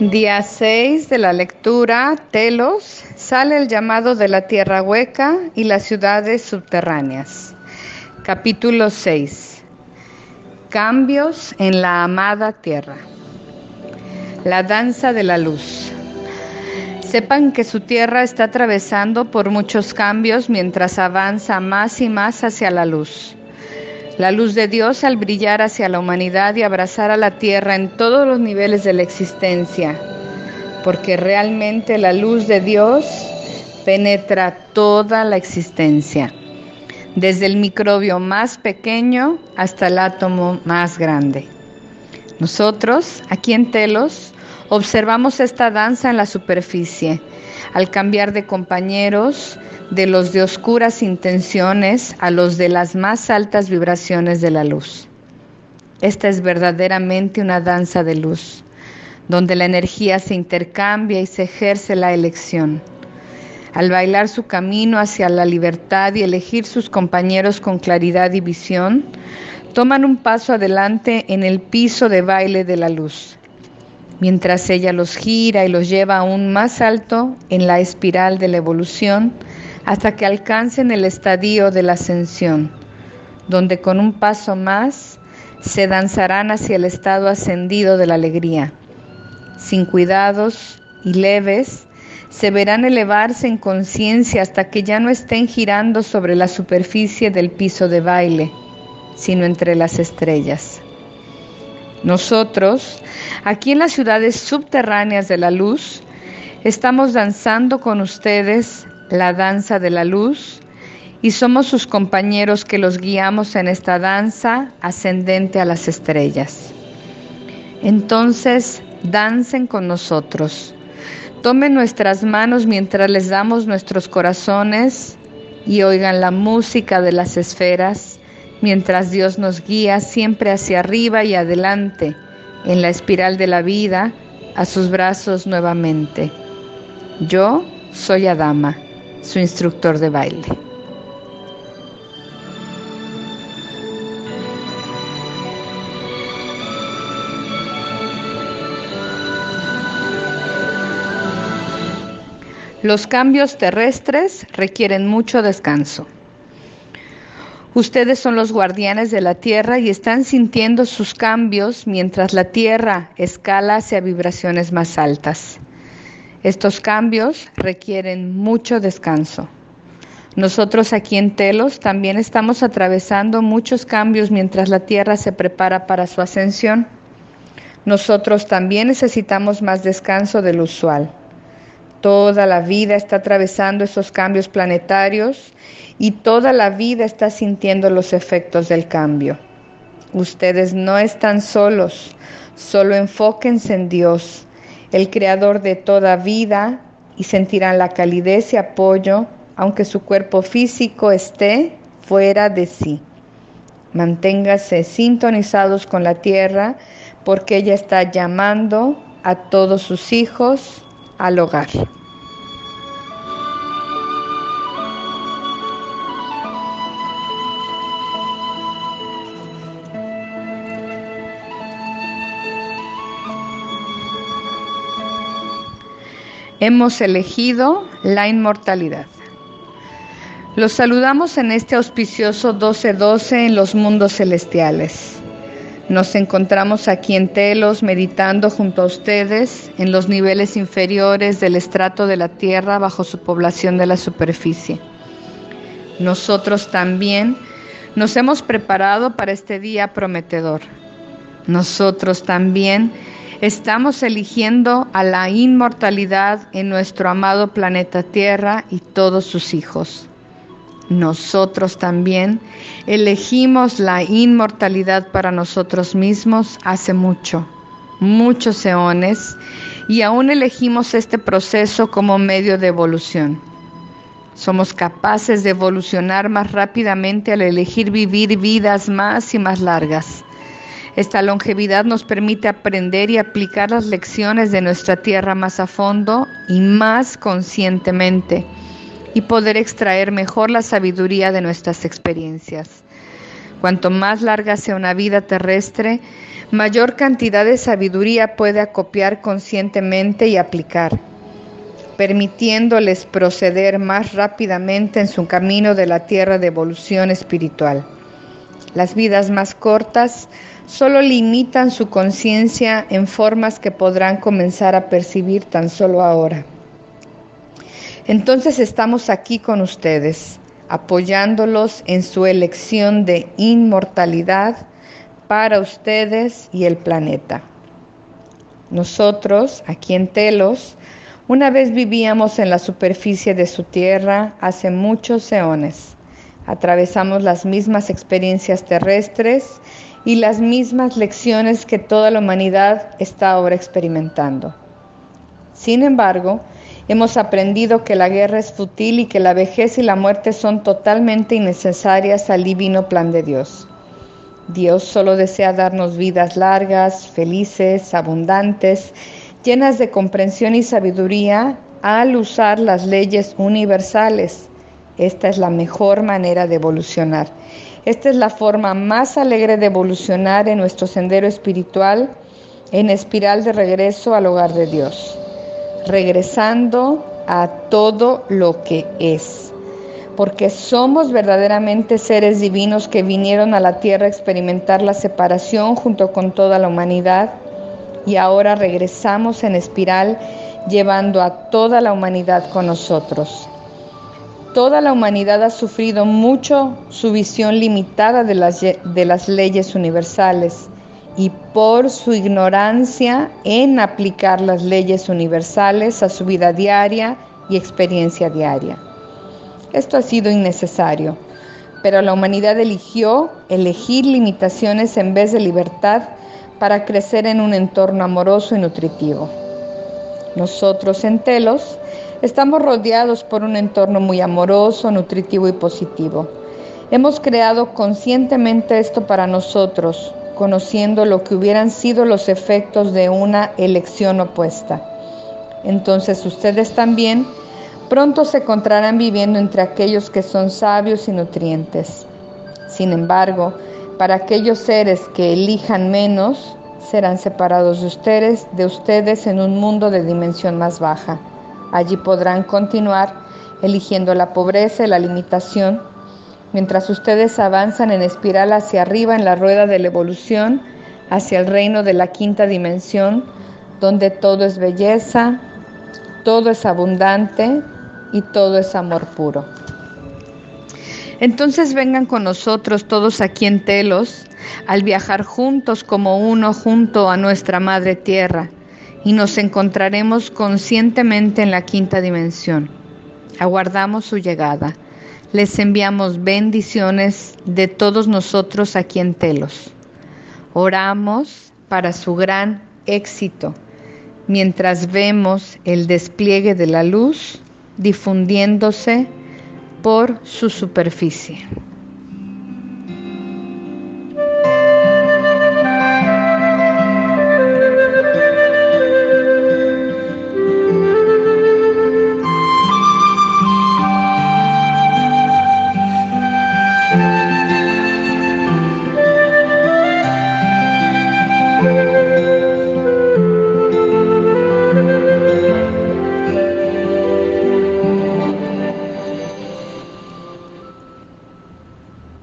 Día 6 de la lectura, Telos, sale el llamado de la tierra hueca y las ciudades subterráneas. Capítulo 6. Cambios en la amada tierra. La danza de la luz. Sepan que su tierra está atravesando por muchos cambios mientras avanza más y más hacia la luz. La luz de Dios al brillar hacia la humanidad y abrazar a la tierra en todos los niveles de la existencia, porque realmente la luz de Dios penetra toda la existencia, desde el microbio más pequeño hasta el átomo más grande. Nosotros, aquí en Telos, observamos esta danza en la superficie. Al cambiar de compañeros, de los de oscuras intenciones a los de las más altas vibraciones de la luz. Esta es verdaderamente una danza de luz, donde la energía se intercambia y se ejerce la elección. Al bailar su camino hacia la libertad y elegir sus compañeros con claridad y visión, toman un paso adelante en el piso de baile de la luz, mientras ella los gira y los lleva aún más alto en la espiral de la evolución, hasta que alcancen el estadio de la ascensión, donde con un paso más se danzarán hacia el estado ascendido de la alegría. Sin cuidados y leves, se verán elevarse en conciencia hasta que ya no estén girando sobre la superficie del piso de baile, sino entre las estrellas. Nosotros, aquí en las ciudades subterráneas de la luz, estamos danzando con ustedes la danza de la luz y somos sus compañeros que los guiamos en esta danza ascendente a las estrellas. Entonces, dancen con nosotros. Tomen nuestras manos mientras les damos nuestros corazones y oigan la música de las esferas mientras Dios nos guía siempre hacia arriba y adelante en la espiral de la vida a sus brazos nuevamente. Yo soy Adama su instructor de baile. Los cambios terrestres requieren mucho descanso. Ustedes son los guardianes de la Tierra y están sintiendo sus cambios mientras la Tierra escala hacia vibraciones más altas. Estos cambios requieren mucho descanso. Nosotros aquí en Telos también estamos atravesando muchos cambios mientras la Tierra se prepara para su ascensión. Nosotros también necesitamos más descanso del usual. Toda la vida está atravesando esos cambios planetarios y toda la vida está sintiendo los efectos del cambio. Ustedes no están solos, solo enfóquense en Dios el creador de toda vida, y sentirán la calidez y apoyo, aunque su cuerpo físico esté fuera de sí. Manténgase sintonizados con la tierra, porque ella está llamando a todos sus hijos al hogar. Hemos elegido la inmortalidad. Los saludamos en este auspicioso 12-12 en los mundos celestiales. Nos encontramos aquí en Telos meditando junto a ustedes en los niveles inferiores del estrato de la Tierra bajo su población de la superficie. Nosotros también nos hemos preparado para este día prometedor. Nosotros también Estamos eligiendo a la inmortalidad en nuestro amado planeta Tierra y todos sus hijos. Nosotros también elegimos la inmortalidad para nosotros mismos hace mucho, muchos eones, y aún elegimos este proceso como medio de evolución. Somos capaces de evolucionar más rápidamente al elegir vivir vidas más y más largas esta longevidad nos permite aprender y aplicar las lecciones de nuestra tierra más a fondo y más conscientemente y poder extraer mejor la sabiduría de nuestras experiencias. Cuanto más larga sea una vida terrestre, mayor cantidad de sabiduría puede acopiar conscientemente y aplicar, permitiéndoles proceder más rápidamente en su camino de la tierra de evolución espiritual. Las vidas más cortas solo limitan su conciencia en formas que podrán comenzar a percibir tan solo ahora. Entonces estamos aquí con ustedes, apoyándolos en su elección de inmortalidad para ustedes y el planeta. Nosotros, aquí en Telos, una vez vivíamos en la superficie de su tierra hace muchos eones. Atravesamos las mismas experiencias terrestres y las mismas lecciones que toda la humanidad está ahora experimentando. Sin embargo, hemos aprendido que la guerra es fútil y que la vejez y la muerte son totalmente innecesarias al divino plan de Dios. Dios solo desea darnos vidas largas, felices, abundantes, llenas de comprensión y sabiduría al usar las leyes universales. Esta es la mejor manera de evolucionar. Esta es la forma más alegre de evolucionar en nuestro sendero espiritual en espiral de regreso al hogar de Dios, regresando a todo lo que es, porque somos verdaderamente seres divinos que vinieron a la tierra a experimentar la separación junto con toda la humanidad y ahora regresamos en espiral llevando a toda la humanidad con nosotros. Toda la humanidad ha sufrido mucho su visión limitada de las, de las leyes universales y por su ignorancia en aplicar las leyes universales a su vida diaria y experiencia diaria. Esto ha sido innecesario, pero la humanidad eligió elegir limitaciones en vez de libertad para crecer en un entorno amoroso y nutritivo. Nosotros en Telos Estamos rodeados por un entorno muy amoroso, nutritivo y positivo. Hemos creado conscientemente esto para nosotros, conociendo lo que hubieran sido los efectos de una elección opuesta. Entonces ustedes también pronto se encontrarán viviendo entre aquellos que son sabios y nutrientes. Sin embargo, para aquellos seres que elijan menos, serán separados de ustedes, de ustedes en un mundo de dimensión más baja. Allí podrán continuar eligiendo la pobreza y la limitación, mientras ustedes avanzan en espiral hacia arriba en la rueda de la evolución, hacia el reino de la quinta dimensión, donde todo es belleza, todo es abundante y todo es amor puro. Entonces vengan con nosotros todos aquí en Telos al viajar juntos como uno junto a nuestra Madre Tierra y nos encontraremos conscientemente en la quinta dimensión. Aguardamos su llegada. Les enviamos bendiciones de todos nosotros aquí en Telos. Oramos para su gran éxito mientras vemos el despliegue de la luz difundiéndose por su superficie.